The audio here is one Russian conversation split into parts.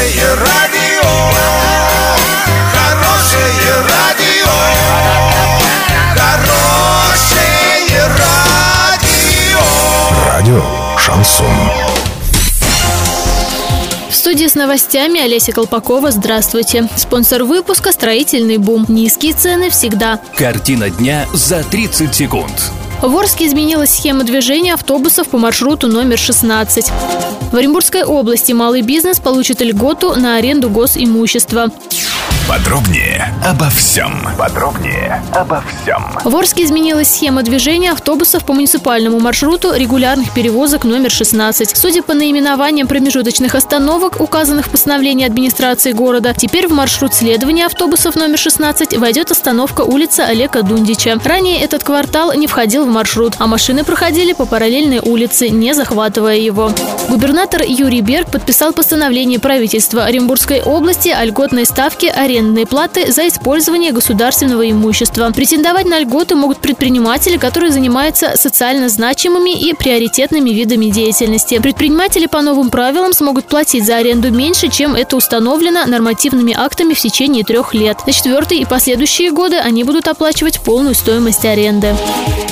Хорошее радио, хорошее радио, хорошее радио. Радио Шансон. В студии с новостями Олеся Колпакова. Здравствуйте. Спонсор выпуска «Строительный бум». Низкие цены всегда. Картина дня за 30 секунд. В Орске изменилась схема движения автобусов по маршруту номер 16. В Оренбургской области малый бизнес получит льготу на аренду госимущества. Подробнее обо всем. Подробнее обо всем. В Орске изменилась схема движения автобусов по муниципальному маршруту регулярных перевозок номер 16. Судя по наименованиям промежуточных остановок, указанных в постановлении администрации города, теперь в маршрут следования автобусов номер 16 войдет остановка улица Олега Дундича. Ранее этот квартал не входил в маршрут, а машины проходили по параллельной улице, не захватывая его. Губернатор Юрий Берг подписал постановление правительства Оренбургской области о льготной ставке аренды арендные платы за использование государственного имущества. Претендовать на льготы могут предприниматели, которые занимаются социально значимыми и приоритетными видами деятельности. Предприниматели по новым правилам смогут платить за аренду меньше, чем это установлено нормативными актами в течение трех лет. На четвертый и последующие годы они будут оплачивать полную стоимость аренды.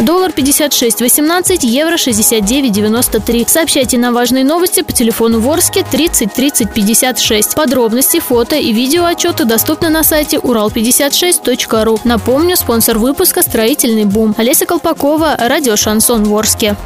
Доллар 56.18, евро 69.93. Сообщайте на важные новости по телефону Ворске 30 30 56. Подробности, фото и видео отчеты доступны доступны на сайте урал56.ру. Напомню, спонсор выпуска «Строительный бум». Олеся Колпакова, радио «Шансон Ворске».